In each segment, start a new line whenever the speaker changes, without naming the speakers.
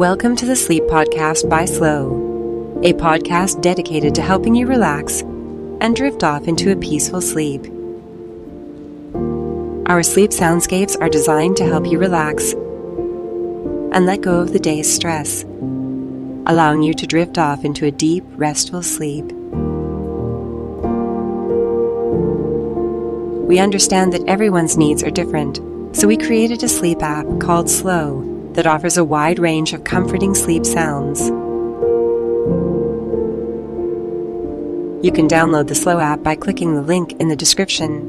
Welcome to the Sleep Podcast by Slow, a podcast dedicated to helping you relax and drift off into a peaceful sleep. Our sleep soundscapes are designed to help you relax and let go of the day's stress, allowing you to drift off into a deep, restful sleep. We understand that everyone's needs are different, so we created a sleep app called Slow that offers a wide range of comforting sleep sounds. You can download the Slow app by clicking the link in the description.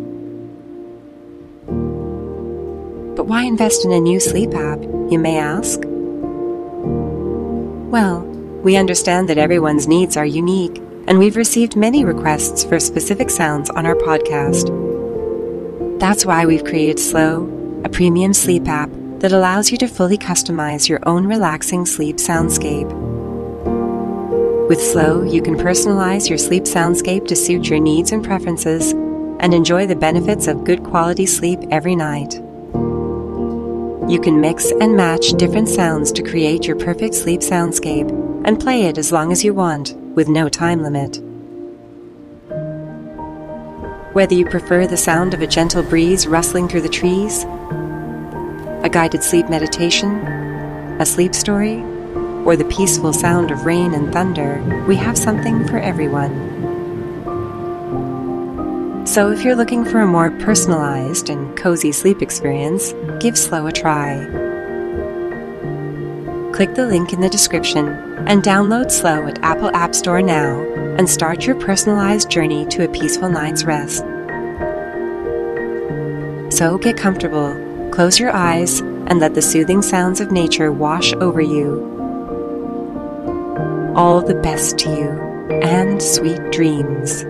But why invest in a new sleep app, you may ask? Well, we understand that everyone's needs are unique, and we've received many requests for specific sounds on our podcast. That's why we've created Slow, a premium sleep app that allows you to fully customize your own relaxing sleep soundscape. With Slow, you can personalize your sleep soundscape to suit your needs and preferences and enjoy the benefits of good quality sleep every night. You can mix and match different sounds to create your perfect sleep soundscape and play it as long as you want, with no time limit. Whether you prefer the sound of a gentle breeze rustling through the trees, a guided sleep meditation, a sleep story, or the peaceful sound of rain and thunder, we have something for everyone. So, if you're looking for a more personalized and cozy sleep experience, give Slow a try. Click the link in the description and download Slow at Apple App Store now and start your personalized journey to a peaceful night's rest. So, get comfortable Close your eyes and let the soothing sounds of nature wash over you. All the best to you and sweet dreams.